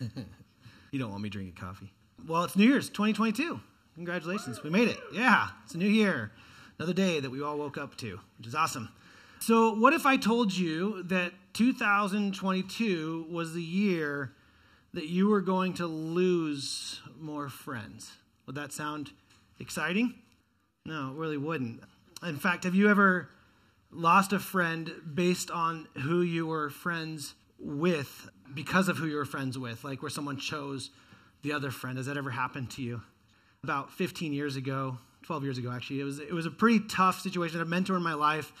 you don't want me drinking coffee. Well, it's New Year's 2022. Congratulations. We made it. Yeah, it's a new year. Another day that we all woke up to, which is awesome. So, what if I told you that 2022 was the year that you were going to lose more friends? Would that sound exciting? No, it really wouldn't. In fact, have you ever lost a friend based on who you were friends with because of who you were friends with, like where someone chose the other friend? Has that ever happened to you? About 15 years ago, 12 years ago actually, it was it was a pretty tough situation. A mentor in my life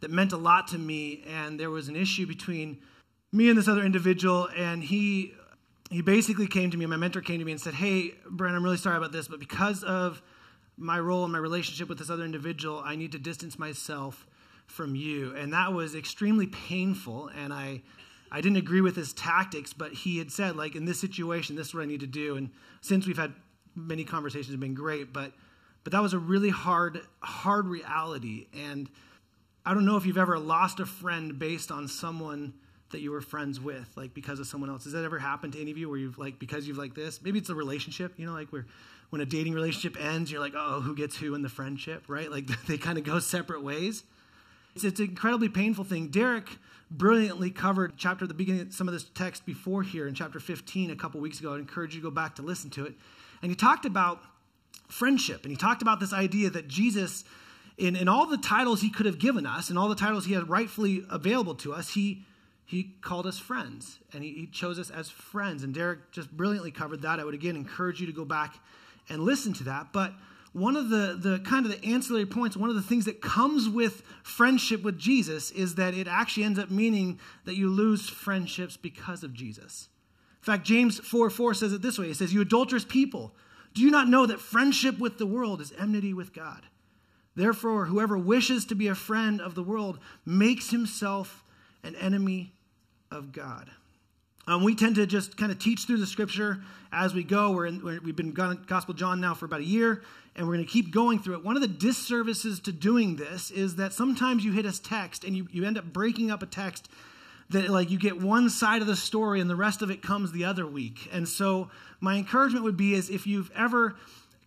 that meant a lot to me, and there was an issue between me and this other individual, and he he basically came to me, my mentor came to me and said, Hey, Brent, I'm really sorry about this, but because of my role and my relationship with this other individual, I need to distance myself from you. And that was extremely painful. And I, I didn't agree with his tactics, but he had said, like, in this situation, this is what I need to do. And since we've had many conversations, have been great, but, but that was a really hard, hard reality. And I don't know if you've ever lost a friend based on someone that you were friends with, like because of someone else. Has that ever happened to any of you where you've like because you've like this? Maybe it's a relationship, you know, like where when a dating relationship ends, you're like, oh, who gets who in the friendship, right? Like they kind of go separate ways. It's, it's an incredibly painful thing. Derek brilliantly covered chapter at the beginning some of this text before here in chapter 15 a couple weeks ago. I encourage you to go back to listen to it. And he talked about friendship, and he talked about this idea that Jesus, in, in all the titles he could have given us, and all the titles he had rightfully available to us, he he called us friends and he, he, chose us as friends. And Derek just brilliantly covered that. I would again encourage you to go back and listen to that. But one of the, the kind of the ancillary points, one of the things that comes with friendship with Jesus is that it actually ends up meaning that you lose friendships because of Jesus. In fact, James 4 4 says it this way It says, You adulterous people, do you not know that friendship with the world is enmity with God? Therefore, whoever wishes to be a friend of the world makes himself an enemy of God. Um, we tend to just kind of teach through the scripture as we go. We're, in, we have been Gospel John now for about a year, and we're going to keep going through it. One of the disservices to doing this is that sometimes you hit a text and you, you end up breaking up a text that like you get one side of the story and the rest of it comes the other week. And so my encouragement would be is if you've ever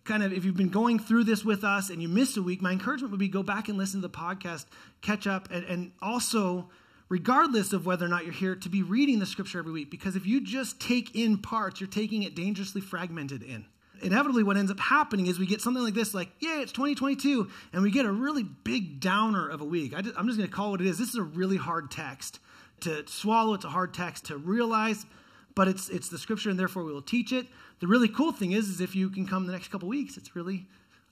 kind of if you've been going through this with us and you miss a week, my encouragement would be go back and listen to the podcast, catch up, and, and also regardless of whether or not you're here, to be reading the scripture every week. Because if you just take in parts, you're taking it dangerously fragmented in. Inevitably, what ends up happening is we get something like this, like, yeah, it's 2022, and we get a really big downer of a week. I am just, going to call what it is. This is a really hard text to swallow, it's a hard text to realize, but it's, it's the scripture, and therefore we will teach it. The really cool thing is, is if you can come the next couple weeks, it's really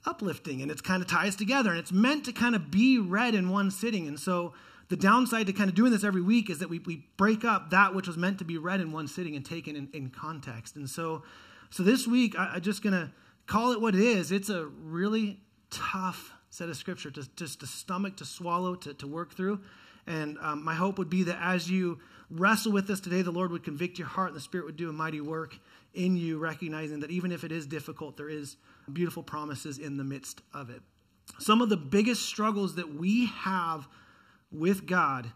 uplifting and it's kind of ties together and it's meant to kind of be read in one sitting. And so the downside to kind of doing this every week is that we, we break up that which was meant to be read in one sitting and taken in, in context. And so, so this week, I, am just going to call it what it is. It's a really tough set of scripture to just to stomach, to swallow, to, to work through. And um, my hope would be that as you wrestle with this today, the Lord would convict your heart and the Spirit would do a mighty work in you, recognizing that even if it is difficult, there is beautiful promises in the midst of it. Some of the biggest struggles that we have with God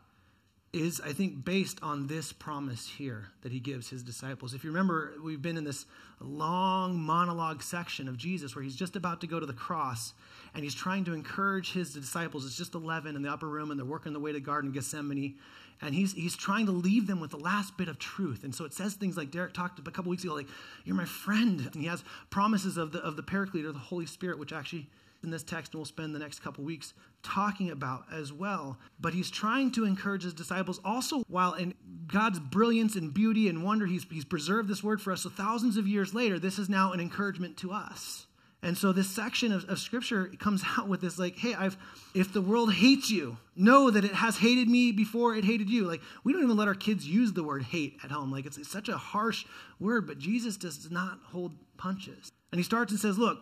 is, I think, based on this promise here that he gives his disciples. If you remember, we've been in this long monologue section of Jesus where he's just about to go to the cross and he's trying to encourage his disciples. It's just 11 in the upper room and they're working their way to Garden of Gethsemane. And he's, he's trying to leave them with the last bit of truth. And so it says things like Derek talked a couple weeks ago, like, you're my friend. And he has promises of the, of the Paraclete or the Holy Spirit, which actually in this text, and we'll spend the next couple weeks talking about as well. But he's trying to encourage his disciples also, while in God's brilliance and beauty and wonder, he's, he's preserved this word for us. So thousands of years later, this is now an encouragement to us. And so this section of, of scripture comes out with this like, hey, I've if the world hates you, know that it has hated me before it hated you. Like we don't even let our kids use the word hate at home. Like it's, it's such a harsh word, but Jesus does not hold punches. And he starts and says, look,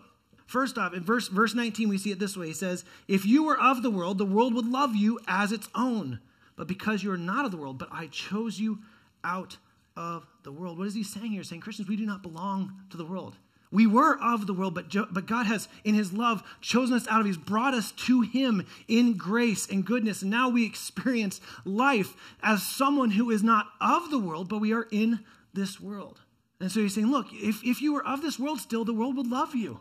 First off, in verse, verse 19, we see it this way. He says, If you were of the world, the world would love you as its own. But because you are not of the world, but I chose you out of the world. What is he saying here? Saying, Christians, we do not belong to the world. We were of the world, but, but God has, in his love, chosen us out of. He's brought us to him in grace and goodness. And now we experience life as someone who is not of the world, but we are in this world. And so he's saying, look, if, if you were of this world still, the world would love you.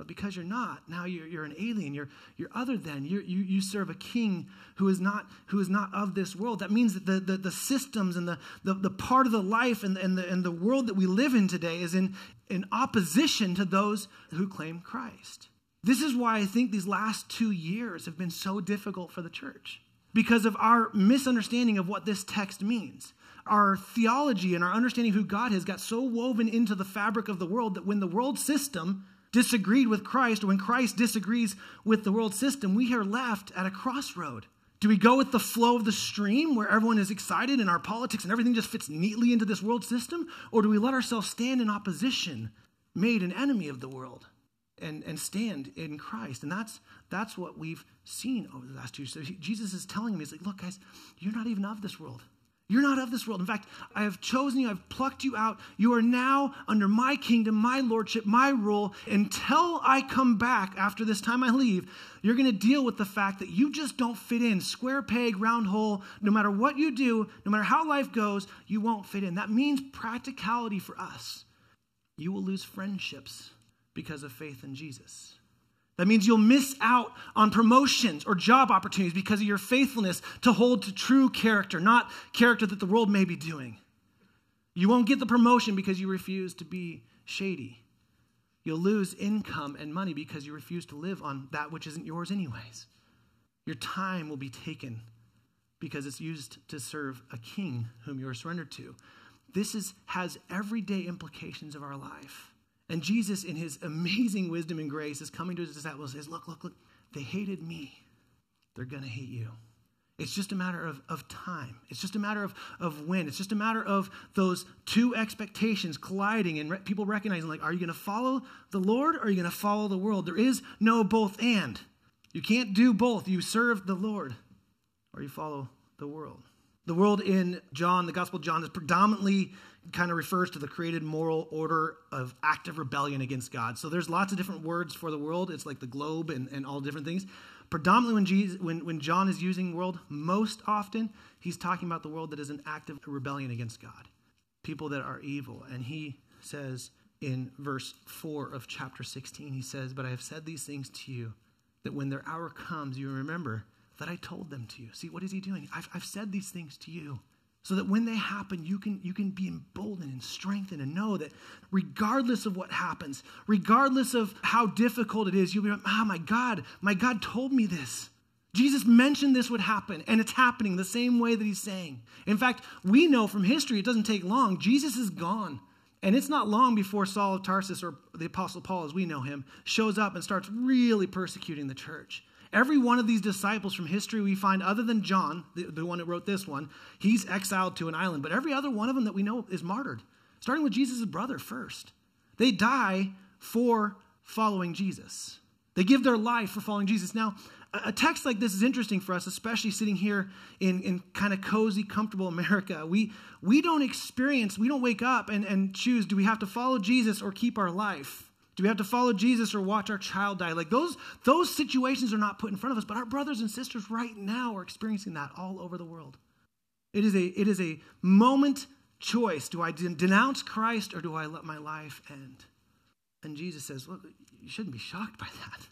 But because you're not, now you're, you're an alien. You're, you're other than. You're, you you serve a king who is not, who is not of this world. That means that the, the, the systems and the, the, the part of the life and, and, the, and the world that we live in today is in, in opposition to those who claim Christ. This is why I think these last two years have been so difficult for the church because of our misunderstanding of what this text means. Our theology and our understanding of who God is got so woven into the fabric of the world that when the world system disagreed with Christ, when Christ disagrees with the world system, we are left at a crossroad. Do we go with the flow of the stream where everyone is excited and our politics and everything just fits neatly into this world system? Or do we let ourselves stand in opposition, made an enemy of the world, and, and stand in Christ? And that's, that's what we've seen over the last two years. So Jesus is telling me, he's like, look, guys, you're not even of this world. You're not of this world. In fact, I have chosen you, I've plucked you out. You are now under my kingdom, my lordship, my rule. Until I come back after this time I leave, you're going to deal with the fact that you just don't fit in. Square peg, round hole. No matter what you do, no matter how life goes, you won't fit in. That means practicality for us. You will lose friendships because of faith in Jesus. That means you'll miss out on promotions or job opportunities because of your faithfulness to hold to true character, not character that the world may be doing. You won't get the promotion because you refuse to be shady. You'll lose income and money because you refuse to live on that which isn't yours, anyways. Your time will be taken because it's used to serve a king whom you are surrendered to. This is, has everyday implications of our life. And Jesus, in his amazing wisdom and grace, is coming to his disciples and says, Look, look, look, they hated me. They're going to hate you. It's just a matter of, of time. It's just a matter of, of when. It's just a matter of those two expectations colliding and re- people recognizing, like, are you going to follow the Lord or are you going to follow the world? There is no both and. You can't do both. You serve the Lord or you follow the world. The world in John, the Gospel John, is predominantly kind of refers to the created moral order of active rebellion against God. So there's lots of different words for the world. It's like the globe and, and all different things. Predominantly, when, Jesus, when, when John is using world, most often he's talking about the world that is an active rebellion against God, people that are evil. And he says in verse 4 of chapter 16, he says, But I have said these things to you, that when their hour comes, you remember that I told them to you. See, what is he doing? I've, I've said these things to you so that when they happen you can you can be emboldened and strengthened and know that regardless of what happens regardless of how difficult it is you'll be like oh my god my god told me this. Jesus mentioned this would happen and it's happening the same way that he's saying. In fact we know from history it doesn't take long. Jesus is gone and it's not long before saul of tarsus or the apostle paul as we know him shows up and starts really persecuting the church Every one of these disciples from history we find, other than John, the, the one that wrote this one, he's exiled to an island. But every other one of them that we know is martyred, starting with Jesus' brother first. They die for following Jesus. They give their life for following Jesus. Now, a text like this is interesting for us, especially sitting here in, in kind of cozy, comfortable America. We, we don't experience, we don't wake up and, and choose do we have to follow Jesus or keep our life? Do we have to follow Jesus or watch our child die? Like those, those situations are not put in front of us, but our brothers and sisters right now are experiencing that all over the world. It is a, it is a moment choice. Do I denounce Christ or do I let my life end? And Jesus says, well, you shouldn't be shocked by that.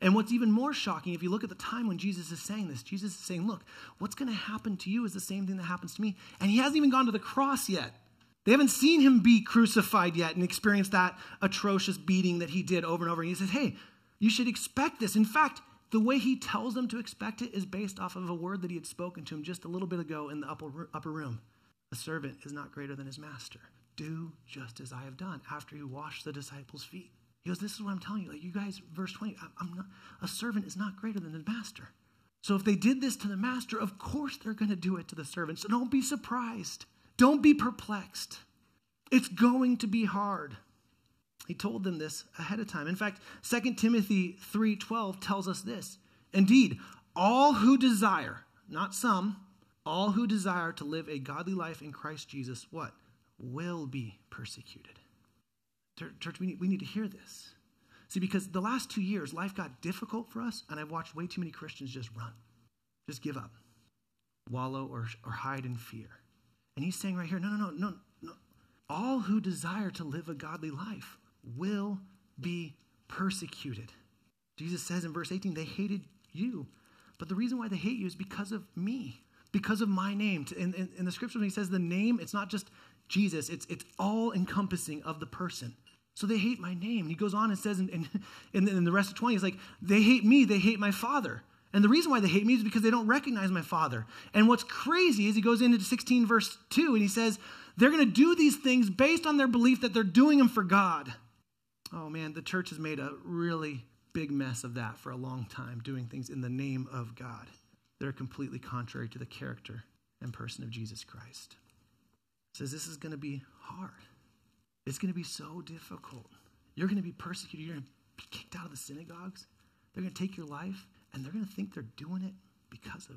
And what's even more shocking, if you look at the time when Jesus is saying this, Jesus is saying, look, what's going to happen to you is the same thing that happens to me. And he hasn't even gone to the cross yet. They haven't seen him be crucified yet and experience that atrocious beating that he did over and over. And he says, Hey, you should expect this. In fact, the way he tells them to expect it is based off of a word that he had spoken to him just a little bit ago in the upper, upper room. A servant is not greater than his master. Do just as I have done after he washed the disciples' feet. He goes, This is what I'm telling you. Like, you guys, verse 20, I'm not, a servant is not greater than the master. So if they did this to the master, of course they're going to do it to the servant. So don't be surprised. Don't be perplexed. It's going to be hard. He told them this ahead of time. In fact, 2 Timothy 3:12 tells us this. Indeed, all who desire, not some, all who desire to live a godly life in Christ Jesus, what? Will be persecuted. Church, we need, we need to hear this. See, because the last two years, life got difficult for us, and I've watched way too many Christians just run, just give up, wallow or, or hide in fear. And he's saying right here, no, no, no, no, no. All who desire to live a godly life will be persecuted. Jesus says in verse 18, they hated you. But the reason why they hate you is because of me, because of my name. In, in, in the scripture, when he says the name, it's not just Jesus, it's, it's all encompassing of the person. So they hate my name. And he goes on and says in, in, in the rest of 20, he's like, they hate me, they hate my father. And the reason why they hate me is because they don't recognize my father. And what's crazy is he goes into 16 verse 2 and he says, they're going to do these things based on their belief that they're doing them for God. Oh man, the church has made a really big mess of that for a long time, doing things in the name of God. They're completely contrary to the character and person of Jesus Christ. says this is going to be hard. It's going to be so difficult. You're going to be persecuted. You're going to be kicked out of the synagogues. They're going to take your life, and they're going to think they're doing it because of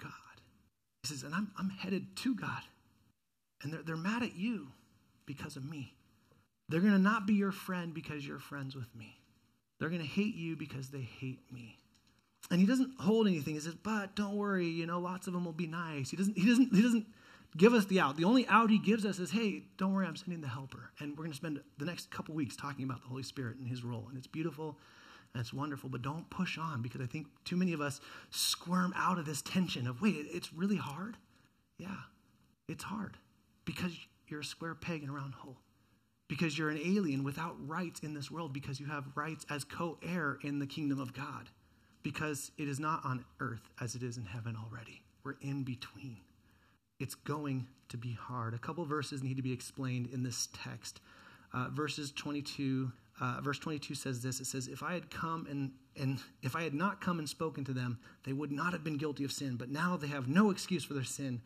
God. He says, and I'm, I'm headed to God. And they're, they're mad at you because of me. They're going to not be your friend because you're friends with me. They're going to hate you because they hate me. And he doesn't hold anything. He says, but don't worry, you know, lots of them will be nice. He doesn't, he doesn't, he doesn't give us the out. The only out he gives us is, hey, don't worry, I'm sending the helper. And we're going to spend the next couple weeks talking about the Holy Spirit and his role. And it's beautiful it's wonderful, but don't push on because I think too many of us squirm out of this tension of, wait, it's really hard? Yeah, it's hard because you're a square peg in a round hole because you're an alien without rights in this world, because you have rights as co heir in the kingdom of God, because it is not on earth as it is in heaven already. We're in between. It's going to be hard. A couple verses need to be explained in this text. Uh, verses 22, uh, verse 22 says this it says, If I had come and and if I had not come and spoken to them, they would not have been guilty of sin. But now they have no excuse for their sin.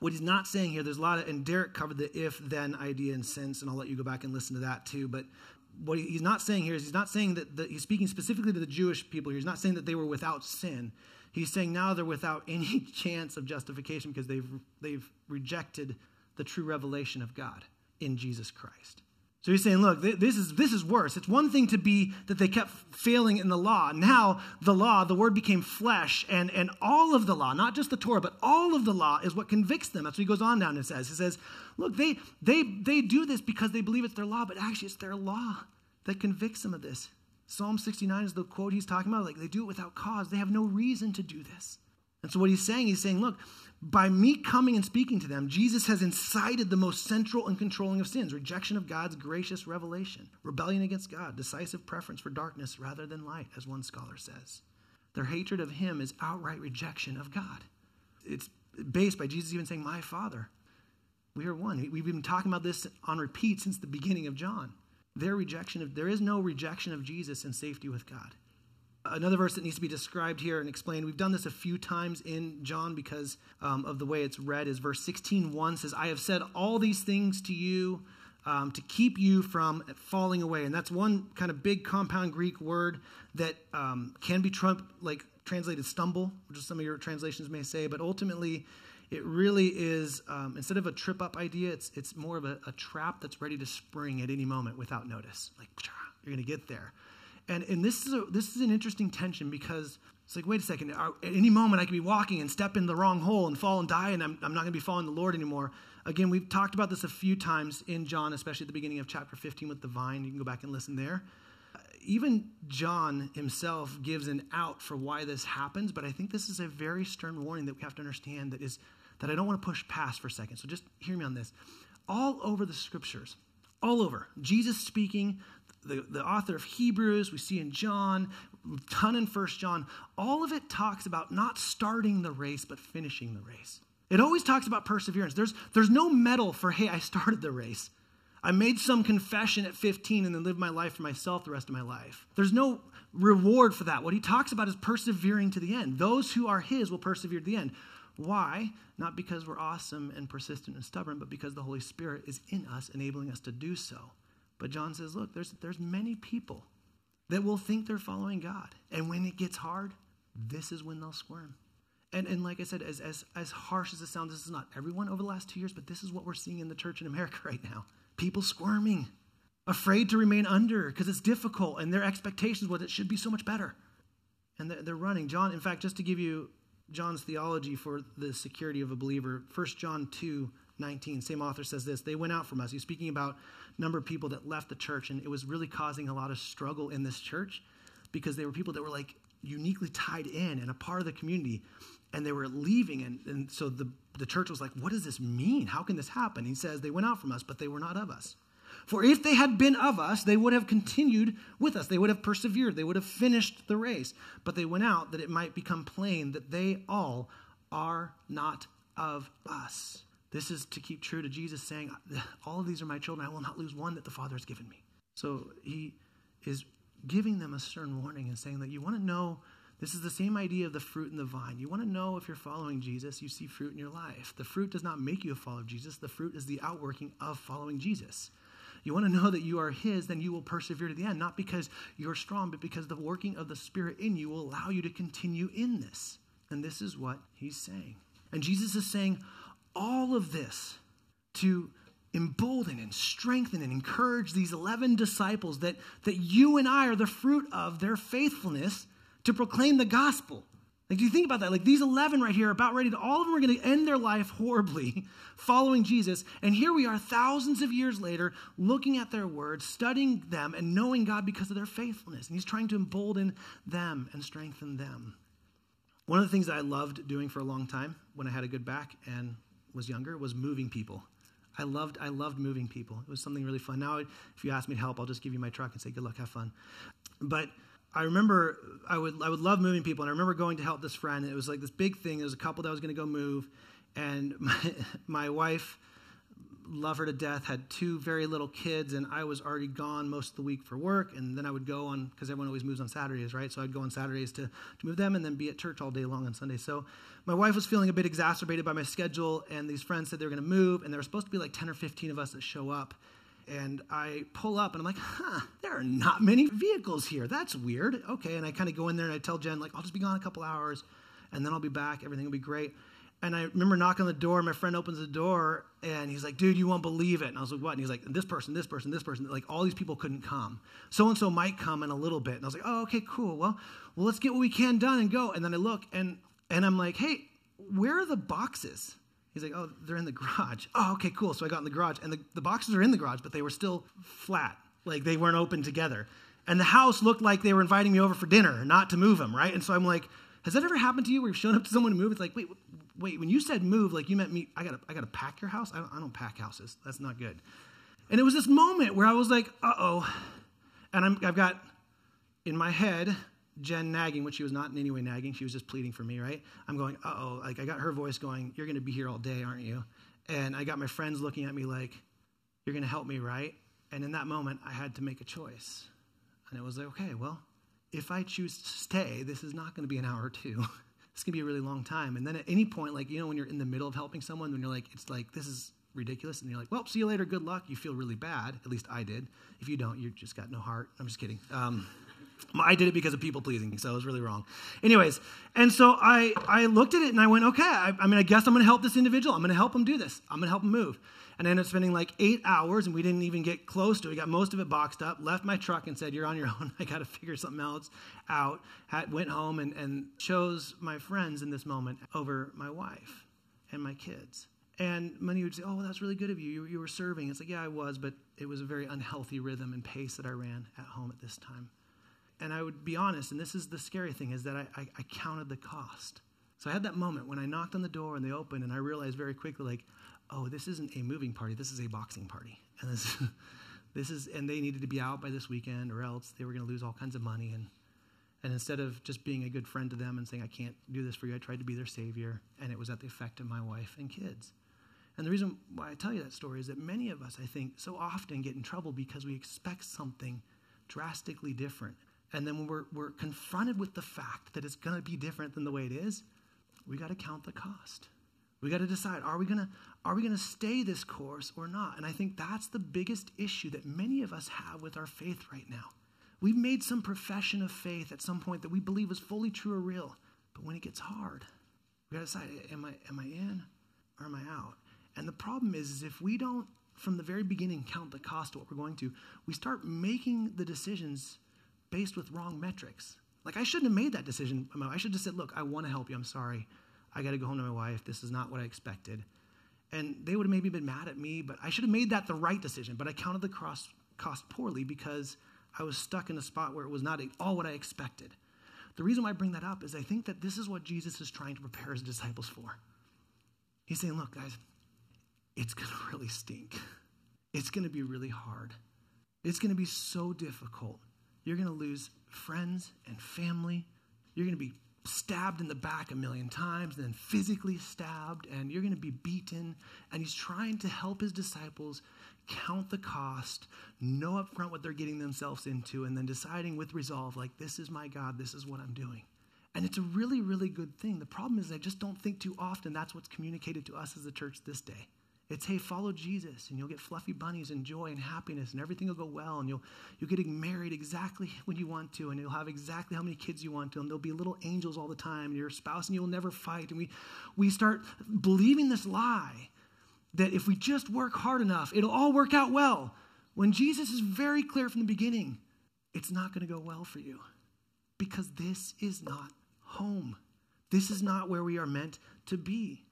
What he's not saying here, there's a lot of, and Derek covered the if then idea and sense, and I'll let you go back and listen to that too. But what he's not saying here is he's not saying that the, he's speaking specifically to the Jewish people here. He's not saying that they were without sin. He's saying now they're without any chance of justification because they've, they've rejected the true revelation of God in Jesus Christ. So he's saying, look, this is, this is worse. It's one thing to be that they kept failing in the law. Now, the law, the word became flesh, and, and all of the law, not just the Torah, but all of the law is what convicts them. That's what he goes on down and says. He says, look, they, they, they do this because they believe it's their law, but actually it's their law that convicts them of this. Psalm 69 is the quote he's talking about. Like, they do it without cause. They have no reason to do this. And so what he's saying, he's saying, look, by me coming and speaking to them, Jesus has incited the most central and controlling of sins rejection of God's gracious revelation, rebellion against God, decisive preference for darkness rather than light, as one scholar says. Their hatred of him is outright rejection of God. It's based by Jesus even saying, My Father. We are one. We've been talking about this on repeat since the beginning of John. Their rejection of, there is no rejection of Jesus and safety with God another verse that needs to be described here and explained. We've done this a few times in john because um, of the way it's read is verse 16 1 says i have said all these things to you um, to keep you from falling away. And that's one kind of big compound greek word that um, can be trump, like translated stumble which is some of your translations may say but ultimately it really is um, instead of a trip up idea it's, it's more of a, a trap that's ready to spring at any moment without notice. Like you're going to get there and, and this, is a, this is an interesting tension because it's like, wait a second, at any moment I could be walking and step in the wrong hole and fall and die, and I'm, I'm not going to be following the Lord anymore. Again, we've talked about this a few times in John, especially at the beginning of chapter 15 with the vine. You can go back and listen there. Uh, even John himself gives an out for why this happens, but I think this is a very stern warning that we have to understand that is that I don't want to push past for a second. So just hear me on this. All over the scriptures, all over, Jesus speaking, the, the author of Hebrews, we see in John, ton in First John, all of it talks about not starting the race, but finishing the race. It always talks about perseverance. There's, there's no medal for, hey, I started the race. I made some confession at 15 and then lived my life for myself the rest of my life. There's no reward for that. What he talks about is persevering to the end. Those who are his will persevere to the end. Why? Not because we're awesome and persistent and stubborn, but because the Holy Spirit is in us, enabling us to do so. But John says, look, there's, there's many people that will think they're following God. And when it gets hard, this is when they'll squirm. And, and like I said, as, as, as harsh as it sounds, this is not everyone over the last two years, but this is what we're seeing in the church in America right now. People squirming, afraid to remain under because it's difficult, and their expectations was that it should be so much better. And they're, they're running. John, in fact, just to give you John's theology for the security of a believer, 1 John 2 19, same author says this They went out from us. He's speaking about number of people that left the church, and it was really causing a lot of struggle in this church because they were people that were like uniquely tied in and a part of the community, and they were leaving. And, and so the, the church was like, What does this mean? How can this happen? He says, They went out from us, but they were not of us. For if they had been of us, they would have continued with us. They would have persevered. They would have finished the race. But they went out that it might become plain that they all are not of us. This is to keep true to Jesus saying, All of these are my children. I will not lose one that the Father has given me. So he is giving them a stern warning and saying that you want to know this is the same idea of the fruit and the vine. You want to know if you're following Jesus, you see fruit in your life. The fruit does not make you a follower of Jesus, the fruit is the outworking of following Jesus. You want to know that you are His, then you will persevere to the end, not because you're strong, but because the working of the Spirit in you will allow you to continue in this. And this is what He's saying. And Jesus is saying all of this to embolden and strengthen and encourage these 11 disciples that, that you and I are the fruit of their faithfulness to proclaim the gospel. Like, do you think about that? Like, these 11 right here, about ready to, all of them are going to end their life horribly following Jesus. And here we are, thousands of years later, looking at their words, studying them, and knowing God because of their faithfulness. And He's trying to embolden them and strengthen them. One of the things I loved doing for a long time when I had a good back and was younger was moving people. I loved, I loved moving people. It was something really fun. Now, if you ask me to help, I'll just give you my truck and say, good luck, have fun. But I remember I would, I would love moving people. And I remember going to help this friend. it was like this big thing. There was a couple that was going to go move. And my, my wife, love her to death, had two very little kids, and I was already gone most of the week for work. And then I would go on, because everyone always moves on Saturdays, right? So I'd go on Saturdays to, to move them and then be at church all day long on Sunday. So my wife was feeling a bit exacerbated by my schedule, and these friends said they were going to move, and there were supposed to be like 10 or 15 of us that show up. And I pull up and I'm like, huh, there are not many vehicles here. That's weird. Okay. And I kind of go in there and I tell Jen, like, I'll just be gone a couple hours and then I'll be back. Everything will be great. And I remember knocking on the door. My friend opens the door and he's like, dude, you won't believe it. And I was like, what? And he's like, this person, this person, this person. Like, all these people couldn't come. So and so might come in a little bit. And I was like, oh, okay, cool. Well, well, let's get what we can done and go. And then I look and, and I'm like, hey, where are the boxes? He's like, oh, they're in the garage. Oh, okay, cool. So I got in the garage. And the, the boxes are in the garage, but they were still flat. Like they weren't open together. And the house looked like they were inviting me over for dinner, not to move them, right? And so I'm like, has that ever happened to you where you've shown up to someone to move? It's like, wait, wait, when you said move, like you meant me, I gotta, I gotta pack your house? I don't, I don't pack houses. That's not good. And it was this moment where I was like, uh oh. And I'm, I've got in my head Jen nagging, which she was not in any way nagging. She was just pleading for me, right? I'm going, uh oh. Like I got her voice going, you're gonna be here all day, aren't you? And I got my friends looking at me like, you're gonna help me, right? And in that moment, I had to make a choice. And it was like, okay, well, if I choose to stay, this is not going to be an hour or two. it's to be a really long time. And then at any point, like, you know, when you're in the middle of helping someone, when you're like, it's like, this is ridiculous. And you're like, well, see you later. Good luck. You feel really bad. At least I did. If you don't, you just got no heart. I'm just kidding. Um, I did it because of people pleasing, so it was really wrong. Anyways, and so I, I looked at it and I went, okay, I, I mean, I guess I'm going to help this individual. I'm going to help him do this. I'm going to help him move. And I ended up spending like eight hours, and we didn't even get close to it. We got most of it boxed up, left my truck, and said, You're on your own. I got to figure something else out. Had, went home and, and chose my friends in this moment over my wife and my kids. And many would say, Oh, well, that's really good of you. you. You were serving. It's like, Yeah, I was, but it was a very unhealthy rhythm and pace that I ran at home at this time. And I would be honest, and this is the scary thing, is that I, I, I counted the cost. So I had that moment when I knocked on the door and they opened, and I realized very quickly, like, oh, this isn't a moving party, this is a boxing party. And this, this is, and they needed to be out by this weekend, or else they were going to lose all kinds of money. And, and instead of just being a good friend to them and saying, I can't do this for you, I tried to be their savior, and it was at the effect of my wife and kids. And the reason why I tell you that story is that many of us, I think, so often get in trouble because we expect something drastically different. And then when we're, we're confronted with the fact that it's going to be different than the way it is, we got to count the cost. We got to decide are we going to are we going to stay this course or not? And I think that's the biggest issue that many of us have with our faith right now. We've made some profession of faith at some point that we believe is fully true or real, but when it gets hard, we got to decide am I am I in or am I out? And the problem is, is if we don't from the very beginning count the cost of what we're going to, we start making the decisions based with wrong metrics. Like I shouldn't have made that decision. I should have said, "Look, I want to help you. I'm sorry. I got to go home to my wife. This is not what I expected." and they would have maybe been mad at me, but I should have made that the right decision. But I counted the cost, cost poorly because I was stuck in a spot where it was not all what I expected. The reason why I bring that up is I think that this is what Jesus is trying to prepare his disciples for. He's saying, look, guys, it's going to really stink. It's going to be really hard. It's going to be so difficult. You're going to lose friends and family. You're going to be stabbed in the back a million times, then physically stabbed, and you're going to be beaten. And he's trying to help his disciples count the cost, know up front what they're getting themselves into, and then deciding with resolve, like, this is my God, this is what I'm doing. And it's a really, really good thing. The problem is, I just don't think too often that's what's communicated to us as a church this day. It's, hey, follow Jesus, and you'll get fluffy bunnies and joy and happiness, and everything will go well, and you'll, you'll get married exactly when you want to, and you'll have exactly how many kids you want to, and there'll be little angels all the time, and your spouse and you will never fight. And we, we start believing this lie that if we just work hard enough, it'll all work out well. When Jesus is very clear from the beginning, it's not going to go well for you because this is not home. This is not where we are meant to be.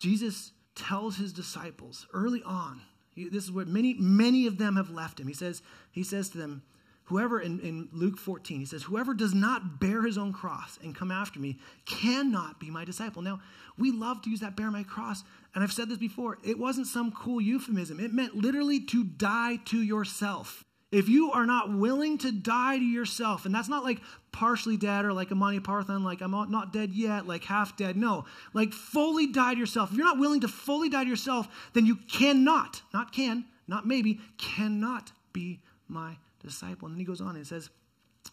Jesus tells his disciples early on, this is where many, many of them have left him. He says, he says to them, Whoever, in, in Luke 14, he says, Whoever does not bear his own cross and come after me cannot be my disciple. Now, we love to use that bear my cross. And I've said this before, it wasn't some cool euphemism. It meant literally to die to yourself. If you are not willing to die to yourself, and that's not like partially dead or like a Monty Python, like I'm not dead yet, like half dead. No, like fully die to yourself. If you're not willing to fully die to yourself, then you cannot, not can, not maybe, cannot be my disciple. And then he goes on and says,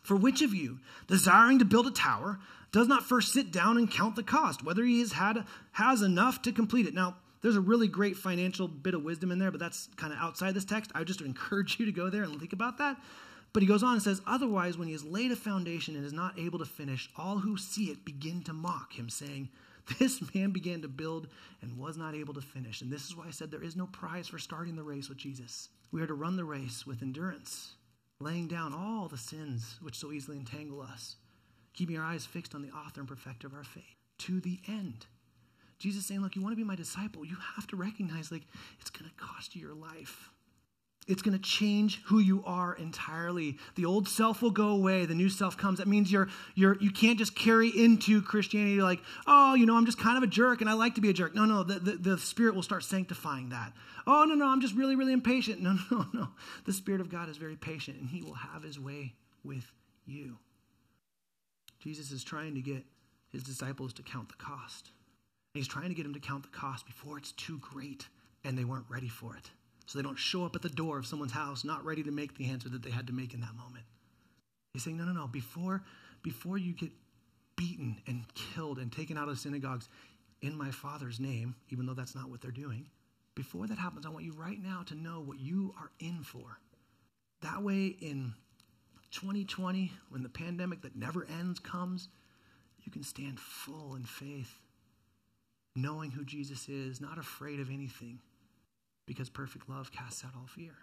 For which of you, desiring to build a tower, does not first sit down and count the cost, whether he has had has enough to complete it? Now, there's a really great financial bit of wisdom in there, but that's kind of outside this text. I just encourage you to go there and think about that. But he goes on and says, Otherwise, when he has laid a foundation and is not able to finish, all who see it begin to mock him, saying, This man began to build and was not able to finish. And this is why I said there is no prize for starting the race with Jesus. We are to run the race with endurance laying down all the sins which so easily entangle us, keeping our eyes fixed on the author and perfecter of our faith to the end. Jesus saying, Look, you want to be my disciple, you have to recognize, like, it's going to cost you your life. It's going to change who you are entirely. The old self will go away. The new self comes. That means you're, you're, you can't just carry into Christianity like, oh, you know, I'm just kind of a jerk and I like to be a jerk. No, no, the, the, the Spirit will start sanctifying that. Oh, no, no, I'm just really, really impatient. No, no, no. The Spirit of God is very patient and He will have His way with you. Jesus is trying to get His disciples to count the cost. He's trying to get him to count the cost before it's too great and they weren't ready for it so they don't show up at the door of someone's house not ready to make the answer that they had to make in that moment. He's saying, no, no, no. Before, before you get beaten and killed and taken out of synagogues in my Father's name, even though that's not what they're doing, before that happens, I want you right now to know what you are in for. That way, in 2020, when the pandemic that never ends comes, you can stand full in faith, knowing who Jesus is, not afraid of anything because perfect love casts out all fear.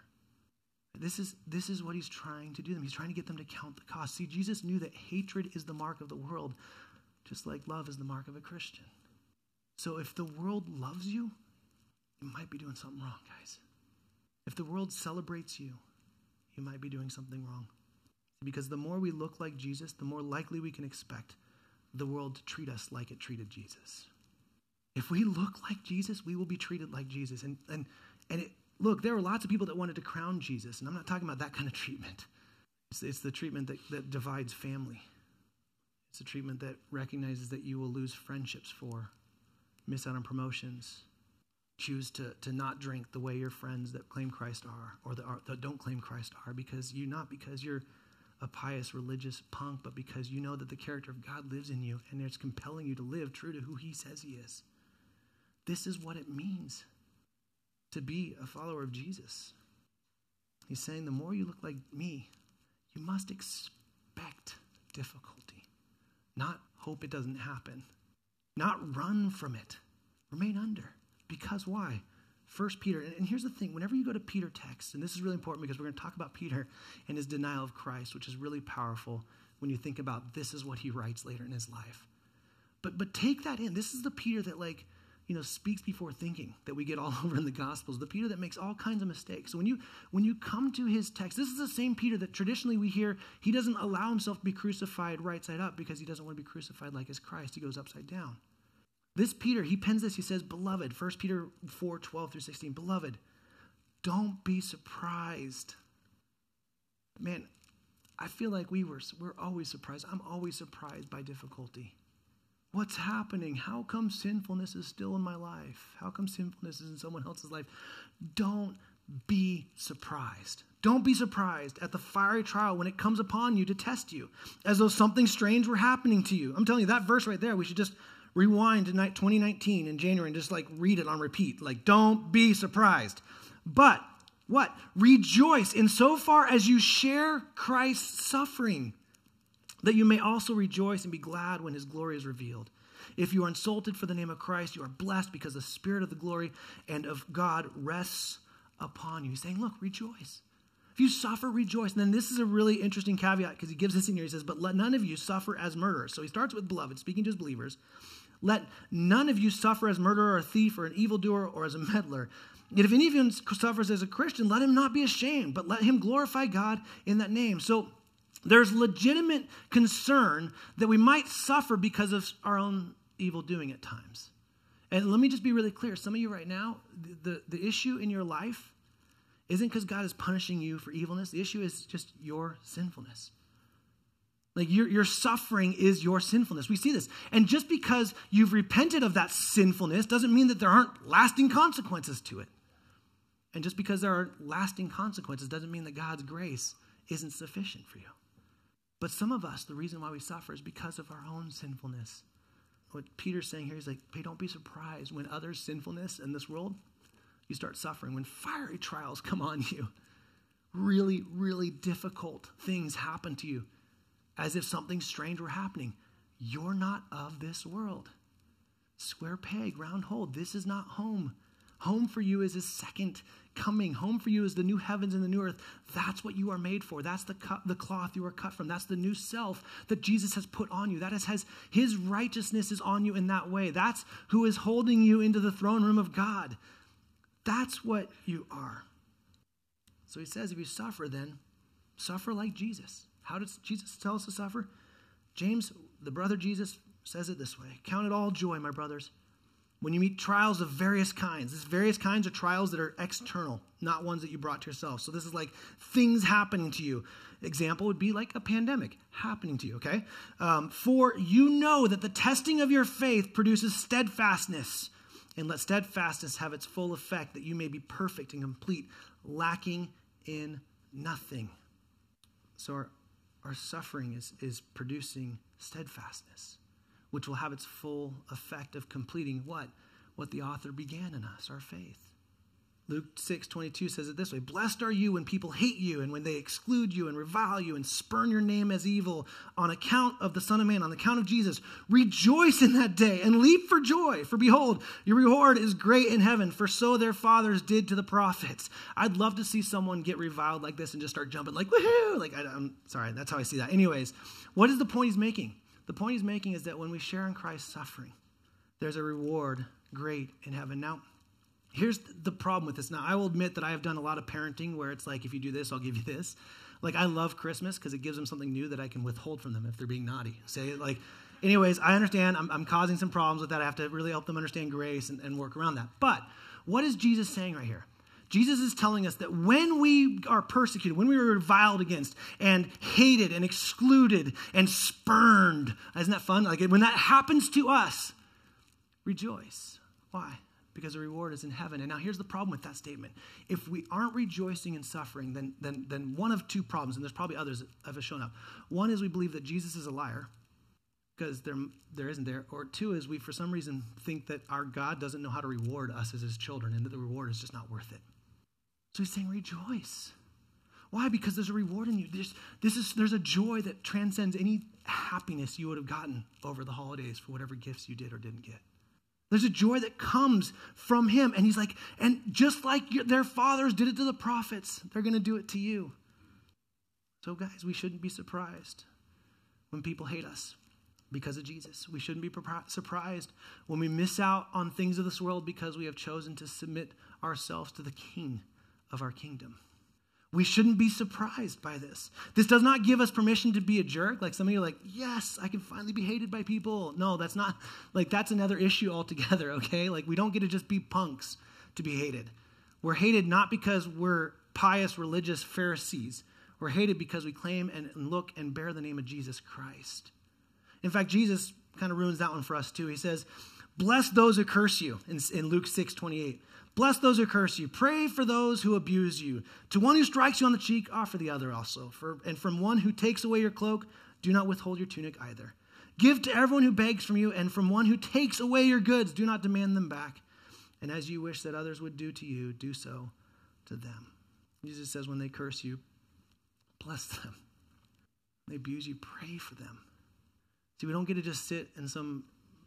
This is, this is what he's trying to do them. He's trying to get them to count the cost. See, Jesus knew that hatred is the mark of the world, just like love is the mark of a Christian. So if the world loves you, you might be doing something wrong, guys. If the world celebrates you, you might be doing something wrong. Because the more we look like Jesus, the more likely we can expect the world to treat us like it treated Jesus. If we look like Jesus, we will be treated like Jesus. And, and and it, look, there were lots of people that wanted to crown Jesus, and I'm not talking about that kind of treatment. It's, it's the treatment that, that divides family. It's a treatment that recognizes that you will lose friendships for, miss out on promotions, choose to, to not drink the way your friends that claim Christ are or that, are, that don't claim Christ are because you not because you're a pious religious punk, but because you know that the character of God lives in you and it's compelling you to live true to who he says he is. This is what it means to be a follower of Jesus. He's saying the more you look like me, you must expect difficulty, not hope it doesn't happen, not run from it, remain under. Because why? First Peter, and here's the thing whenever you go to Peter text, and this is really important because we're going to talk about Peter and his denial of Christ, which is really powerful when you think about this is what he writes later in his life. But but take that in. This is the Peter that like you know, speaks before thinking that we get all over in the Gospels, the Peter that makes all kinds of mistakes. So when you when you come to his text, this is the same Peter that traditionally we hear he doesn't allow himself to be crucified right side up because he doesn't want to be crucified like his Christ. He goes upside down. This Peter, he pens this, he says, Beloved, 1 Peter 4, 12 through 16, Beloved, don't be surprised. Man, I feel like we were, we're always surprised. I'm always surprised by difficulty. What's happening? How come sinfulness is still in my life? How come sinfulness is in someone else's life? Don't be surprised. Don't be surprised at the fiery trial when it comes upon you to test you, as though something strange were happening to you. I'm telling you, that verse right there, we should just rewind to 2019 in January and just like read it on repeat. Like, don't be surprised. But what? Rejoice in so far as you share Christ's suffering, that you may also rejoice and be glad when his glory is revealed. If you are insulted for the name of Christ, you are blessed because the Spirit of the glory and of God rests upon you. He's saying, Look, rejoice. If you suffer, rejoice. And then this is a really interesting caveat because he gives this in here. He says, But let none of you suffer as murderers. So he starts with beloved, speaking to his believers. Let none of you suffer as murderer or thief or an evildoer or as a meddler. Yet if any of you suffers as a Christian, let him not be ashamed, but let him glorify God in that name. So there's legitimate concern that we might suffer because of our own evil doing at times. And let me just be really clear. Some of you right now, the, the, issue in your life isn't because God is punishing you for evilness. The issue is just your sinfulness. Like your, your suffering is your sinfulness. We see this. And just because you've repented of that sinfulness doesn't mean that there aren't lasting consequences to it. And just because there are lasting consequences doesn't mean that God's grace isn't sufficient for you. But some of us, the reason why we suffer is because of our own sinfulness. What Peter's saying here is like, hey, don't be surprised when others' sinfulness in this world, you start suffering. When fiery trials come on you, really, really difficult things happen to you as if something strange were happening. You're not of this world. Square peg, round hole. This is not home. Home for you is his second coming. Home for you is the new heavens and the new earth. That's what you are made for. That's the, the cloth you are cut from. That's the new self that Jesus has put on you. That is, has his righteousness is on you in that way. That's who is holding you into the throne room of God. That's what you are. So he says, if you suffer, then suffer like Jesus. How does Jesus tell us to suffer? James, the brother Jesus, says it this way Count it all joy, my brothers, when you meet trials of various kinds. This various kinds are trials that are external, not ones that you brought to yourself. So this is like things happening to you. Example would be like a pandemic happening to you, okay? Um, For you know that the testing of your faith produces steadfastness. And let steadfastness have its full effect, that you may be perfect and complete, lacking in nothing. So our, our suffering is, is producing steadfastness, which will have its full effect of completing what? What the author began in us, our faith. Luke 6 22 says it this way Blessed are you when people hate you and when they exclude you and revile you and spurn your name as evil on account of the Son of Man, on account of Jesus. Rejoice in that day and leap for joy, for behold, your reward is great in heaven, for so their fathers did to the prophets. I'd love to see someone get reviled like this and just start jumping, like, woohoo! Like, I, am sorry, that's how I see that. Anyways, what is the point he's making? The point he's making is that when we share in Christ's suffering, there's a reward great in heaven. Now, Here's the problem with this. Now, I will admit that I have done a lot of parenting where it's like, if you do this, I'll give you this. Like, I love Christmas because it gives them something new that I can withhold from them if they're being naughty. Say, like, anyways, I understand I'm, I'm causing some problems with that. I have to really help them understand grace and, and work around that. But what is Jesus saying right here? Jesus is telling us that when we are persecuted, when we are reviled against and hated and excluded and spurned, isn't that fun? Like when that happens to us, rejoice. Why? because the reward is in heaven. And now here's the problem with that statement. If we aren't rejoicing in suffering, then, then, then one of two problems, and there's probably others that have shown up. One is we believe that Jesus is a liar because there, there isn't there. Or two is we, for some reason, think that our God doesn't know how to reward us as his children and that the reward is just not worth it. So he's saying, rejoice. Why? Because there's a reward in you. There's, this is, there's a joy that transcends any happiness you would have gotten over the holidays for whatever gifts you did or didn't get. There's a joy that comes from him. And he's like, and just like their fathers did it to the prophets, they're going to do it to you. So, guys, we shouldn't be surprised when people hate us because of Jesus. We shouldn't be surprised when we miss out on things of this world because we have chosen to submit ourselves to the King of our kingdom. We shouldn't be surprised by this. This does not give us permission to be a jerk. Like some of you are like, yes, I can finally be hated by people. No, that's not, like, that's another issue altogether, okay? Like, we don't get to just be punks to be hated. We're hated not because we're pious, religious Pharisees. We're hated because we claim and look and bear the name of Jesus Christ. In fact, Jesus kind of ruins that one for us too. He says, Bless those who curse you in, in Luke 6 28. Bless those who curse you. Pray for those who abuse you. To one who strikes you on the cheek, offer the other also. For, and from one who takes away your cloak, do not withhold your tunic either. Give to everyone who begs from you, and from one who takes away your goods, do not demand them back. And as you wish that others would do to you, do so to them. Jesus says, when they curse you, bless them. When they abuse you, pray for them. See, we don't get to just sit in some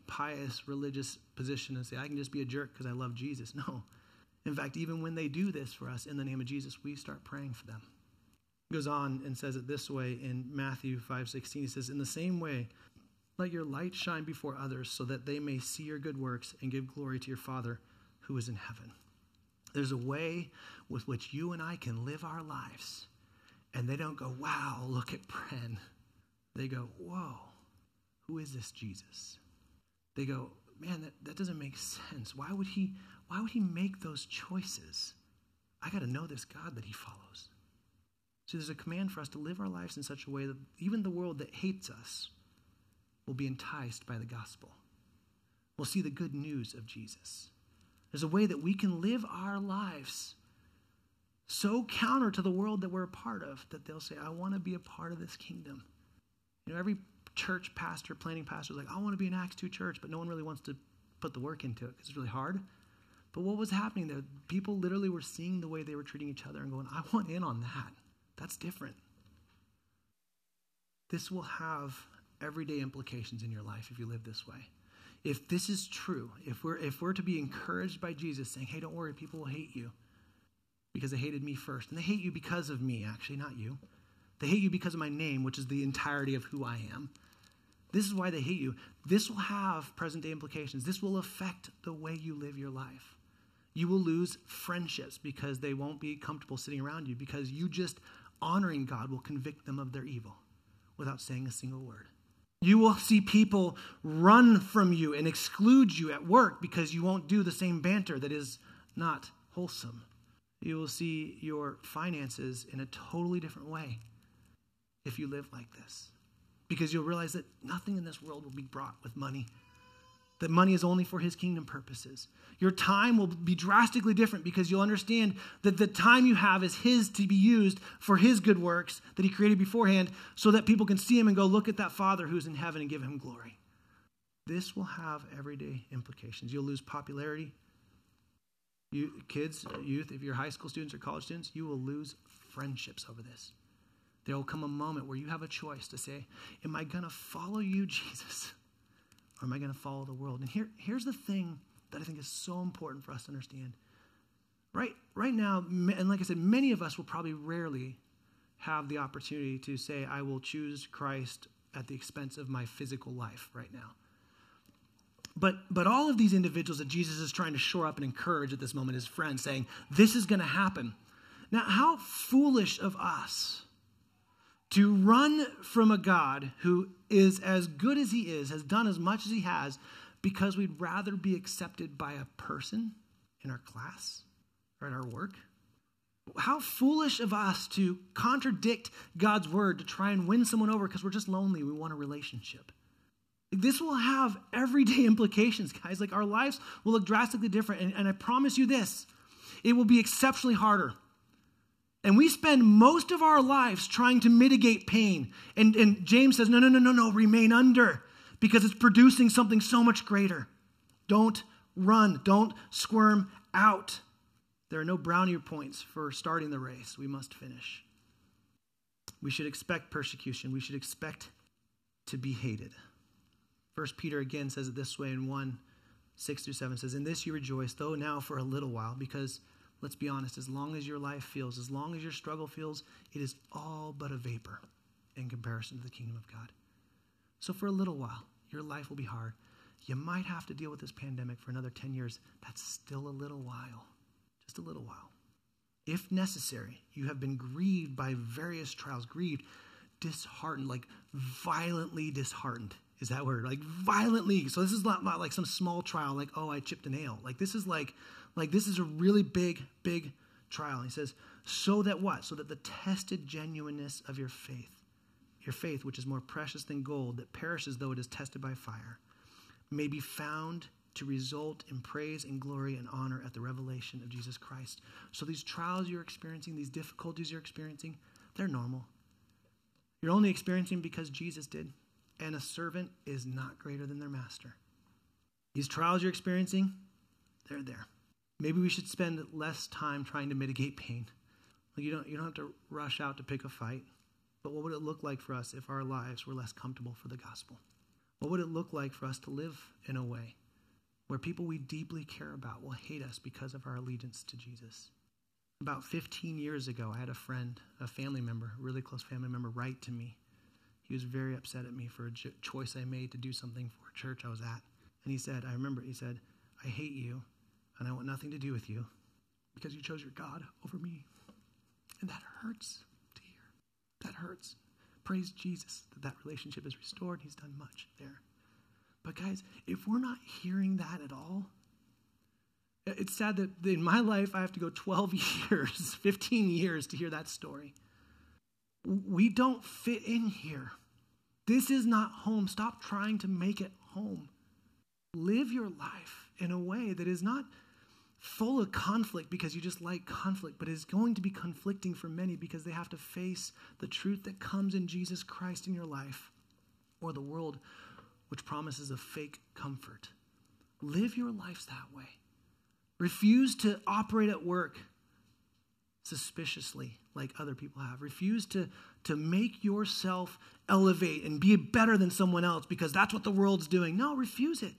pious religious position and say, I can just be a jerk because I love Jesus. No. In fact, even when they do this for us in the name of Jesus, we start praying for them. He goes on and says it this way in Matthew 5:16. He says, In the same way, let your light shine before others so that they may see your good works and give glory to your Father who is in heaven. There's a way with which you and I can live our lives. And they don't go, wow, look at Bren. They go, whoa, who is this Jesus? They go, man, that, that doesn't make sense. Why would he why would he make those choices? I got to know this God that he follows. So there's a command for us to live our lives in such a way that even the world that hates us will be enticed by the gospel. We'll see the good news of Jesus. There's a way that we can live our lives so counter to the world that we're a part of that they'll say, I want to be a part of this kingdom. You know, every church pastor, planning pastor is like, I want to be an Acts 2 church, but no one really wants to put the work into it because it's really hard. But what was happening there? People literally were seeing the way they were treating each other and going, I want in on that. That's different. This will have everyday implications in your life if you live this way. If this is true, if we're, if we're to be encouraged by Jesus saying, hey, don't worry, people will hate you because they hated me first. And they hate you because of me, actually, not you. They hate you because of my name, which is the entirety of who I am. This is why they hate you. This will have present day implications. This will affect the way you live your life. You will lose friendships because they won't be comfortable sitting around you because you just honoring God will convict them of their evil without saying a single word. You will see people run from you and exclude you at work because you won't do the same banter that is not wholesome. You will see your finances in a totally different way if you live like this. Because you'll realize that nothing in this world will be brought with money, that money is only for his kingdom purposes. Your time will be drastically different because you'll understand that the time you have is his to be used for his good works that he created beforehand so that people can see him and go, look at that Father who's in heaven and give him glory. This will have everyday implications. You'll lose popularity. You, kids, youth, if you're high school students or college students, you will lose friendships over this. There will come a moment where you have a choice to say, Am I going to follow you, Jesus? Or am I going to follow the world? And here, here's the thing that I think is so important for us to understand. Right, right now, and like I said, many of us will probably rarely have the opportunity to say, I will choose Christ at the expense of my physical life right now. But, but all of these individuals that Jesus is trying to shore up and encourage at this moment, his friends, saying, This is going to happen. Now, how foolish of us to run from a God who is as good as he is, has done as much as he has, because we'd rather be accepted by a person in our class or at our work? How foolish of us to contradict God's word to try and win someone over because we're just lonely. We want a relationship. This will have everyday implications, guys. Like our lives will look drastically different. And, and I promise you this it will be exceptionally harder and we spend most of our lives trying to mitigate pain. And, and James says, no, no, no, no, no, remain under because it's producing something so much greater. Don't run, don't squirm out. There are no brownie points for starting the race. We must finish. We should expect persecution. We should expect to be hated. First Peter again says it this way in 1 6 through 7 says, In this you rejoice, though now for a little while, because let's be honest, as long as your life feels, as long as your struggle feels, it is all but a vapor in comparison to the kingdom of God. So for a little while, Your life will be hard. You might have to deal with this pandemic for another 10 years. That's still a little while, just a little while. If necessary, you have been grieved by various trials, grieved, disheartened, like violently disheartened is that word like violently so this is not, not like some small trial like oh i chipped a nail like this is like like this is a really big big trial he says so that what so that the tested genuineness of your faith your faith which is more precious than gold that perishes though it is tested by fire may be found to result in praise and glory and honor at the revelation of jesus christ so these trials you're experiencing these difficulties you're experiencing they're normal you're only experiencing because jesus did and a servant is not greater than their master. These trials you're experiencing, they're there. Maybe we should spend less time trying to mitigate pain. Like you don't you don't have to rush out to pick a fight. But what would it look like for us if our lives were less comfortable for the gospel? What would it look like for us to live in a way where people we deeply care about will hate us because of our allegiance to Jesus? About 15 years ago, I had a friend, a family member, a really close family member, write to me he was very upset at me for a choice I made to do something for a church I was at. And he said, I remember, he said, I hate you and I want nothing to do with you because you chose your God over me. And that hurts to hear. That hurts. Praise Jesus that that relationship is restored. He's done much there. But guys, if we're not hearing that at all, it's sad that in my life I have to go 12 years, 15 years to hear that story we don't fit in here. This is not home. Stop trying to make it home. Live your life in a way that is not full of conflict because you just like conflict, but is going to be conflicting for many because they have to face the truth that comes in Jesus Christ in your life or the world which promises a fake comfort. Live your lives that way. Refuse to operate at work suspiciously like other people have. Refuse to, to make yourself elevate and be better than someone else because that's what the world's doing. No, refuse it.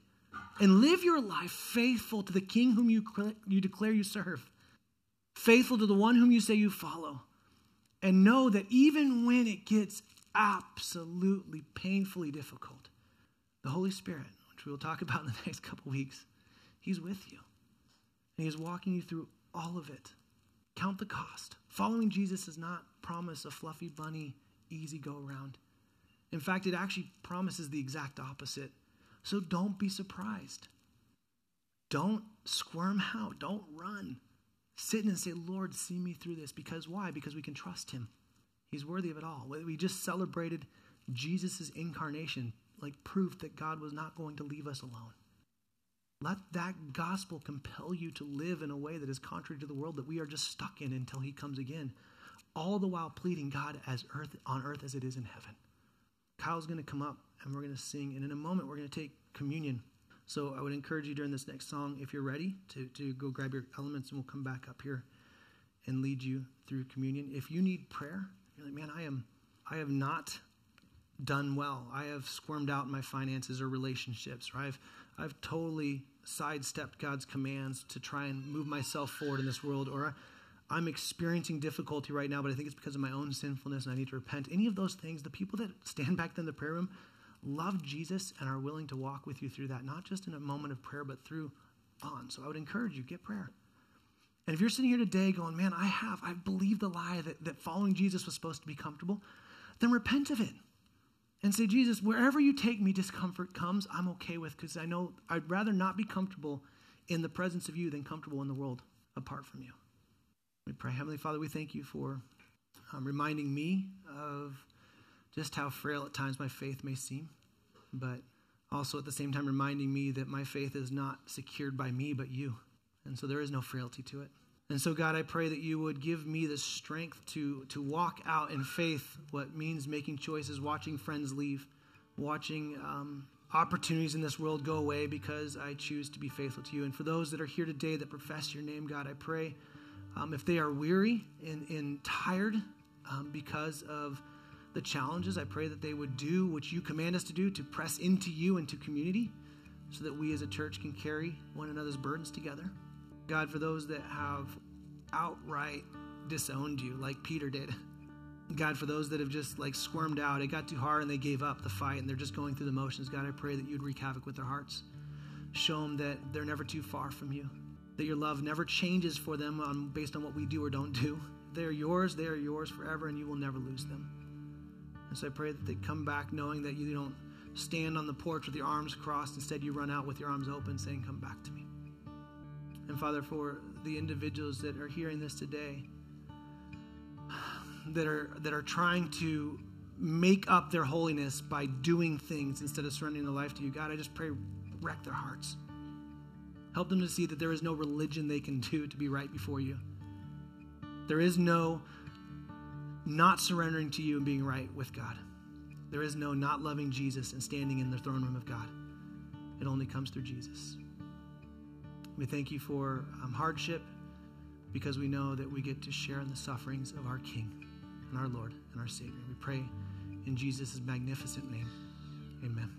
And live your life faithful to the king whom you, you declare you serve, faithful to the one whom you say you follow. And know that even when it gets absolutely painfully difficult, the Holy Spirit, which we will talk about in the next couple weeks, He's with you. And He's walking you through all of it. Count the cost. Following Jesus does not promise a fluffy bunny, easy go around. In fact, it actually promises the exact opposite. So don't be surprised. Don't squirm out. Don't run. Sit and say, Lord, see me through this. Because why? Because we can trust him. He's worthy of it all. We just celebrated Jesus' incarnation, like proof that God was not going to leave us alone. Let that gospel compel you to live in a way that is contrary to the world that we are just stuck in until he comes again. All the while pleading God as earth on earth as it is in heaven. Kyle's going to come up and we're going to sing, and in a moment we're going to take communion. So I would encourage you during this next song, if you're ready, to, to go grab your elements and we'll come back up here and lead you through communion. If you need prayer, you're like, man, I am I have not done well. I have squirmed out in my finances or relationships, or I've I've totally sidestepped God's commands to try and move myself forward in this world, or I'm experiencing difficulty right now, but I think it's because of my own sinfulness and I need to repent. Any of those things, the people that stand back in the prayer room love Jesus and are willing to walk with you through that, not just in a moment of prayer, but through on. So I would encourage you, get prayer. And if you're sitting here today going, man, I have, I've believed the lie that, that following Jesus was supposed to be comfortable, then repent of it and say, Jesus, wherever you take me, discomfort comes, I'm okay with because I know I'd rather not be comfortable in the presence of you than comfortable in the world apart from you. We pray. Heavenly Father, we thank you for um, reminding me of just how frail at times my faith may seem, but also at the same time reminding me that my faith is not secured by me, but you. And so there is no frailty to it. And so, God, I pray that you would give me the strength to, to walk out in faith what means making choices, watching friends leave, watching um, opportunities in this world go away because I choose to be faithful to you. And for those that are here today that profess your name, God, I pray um, if they are weary and, and tired um, because of the challenges, I pray that they would do what you command us to do to press into you and to community so that we as a church can carry one another's burdens together. God, for those that have outright disowned you, like Peter did, God, for those that have just like squirmed out, it got too hard and they gave up the fight and they're just going through the motions, God, I pray that you'd wreak havoc with their hearts. Show them that they're never too far from you, that your love never changes for them on, based on what we do or don't do. They are yours, they are yours forever, and you will never lose them. And so I pray that they come back knowing that you don't stand on the porch with your arms crossed. Instead, you run out with your arms open saying, Come back to me. And Father, for the individuals that are hearing this today, that are that are trying to make up their holiness by doing things instead of surrendering their life to you, God, I just pray wreck their hearts. Help them to see that there is no religion they can do to be right before you. There is no not surrendering to you and being right with God. There is no not loving Jesus and standing in the throne room of God. It only comes through Jesus. We thank you for um, hardship because we know that we get to share in the sufferings of our King and our Lord and our Savior. We pray in Jesus' magnificent name. Amen.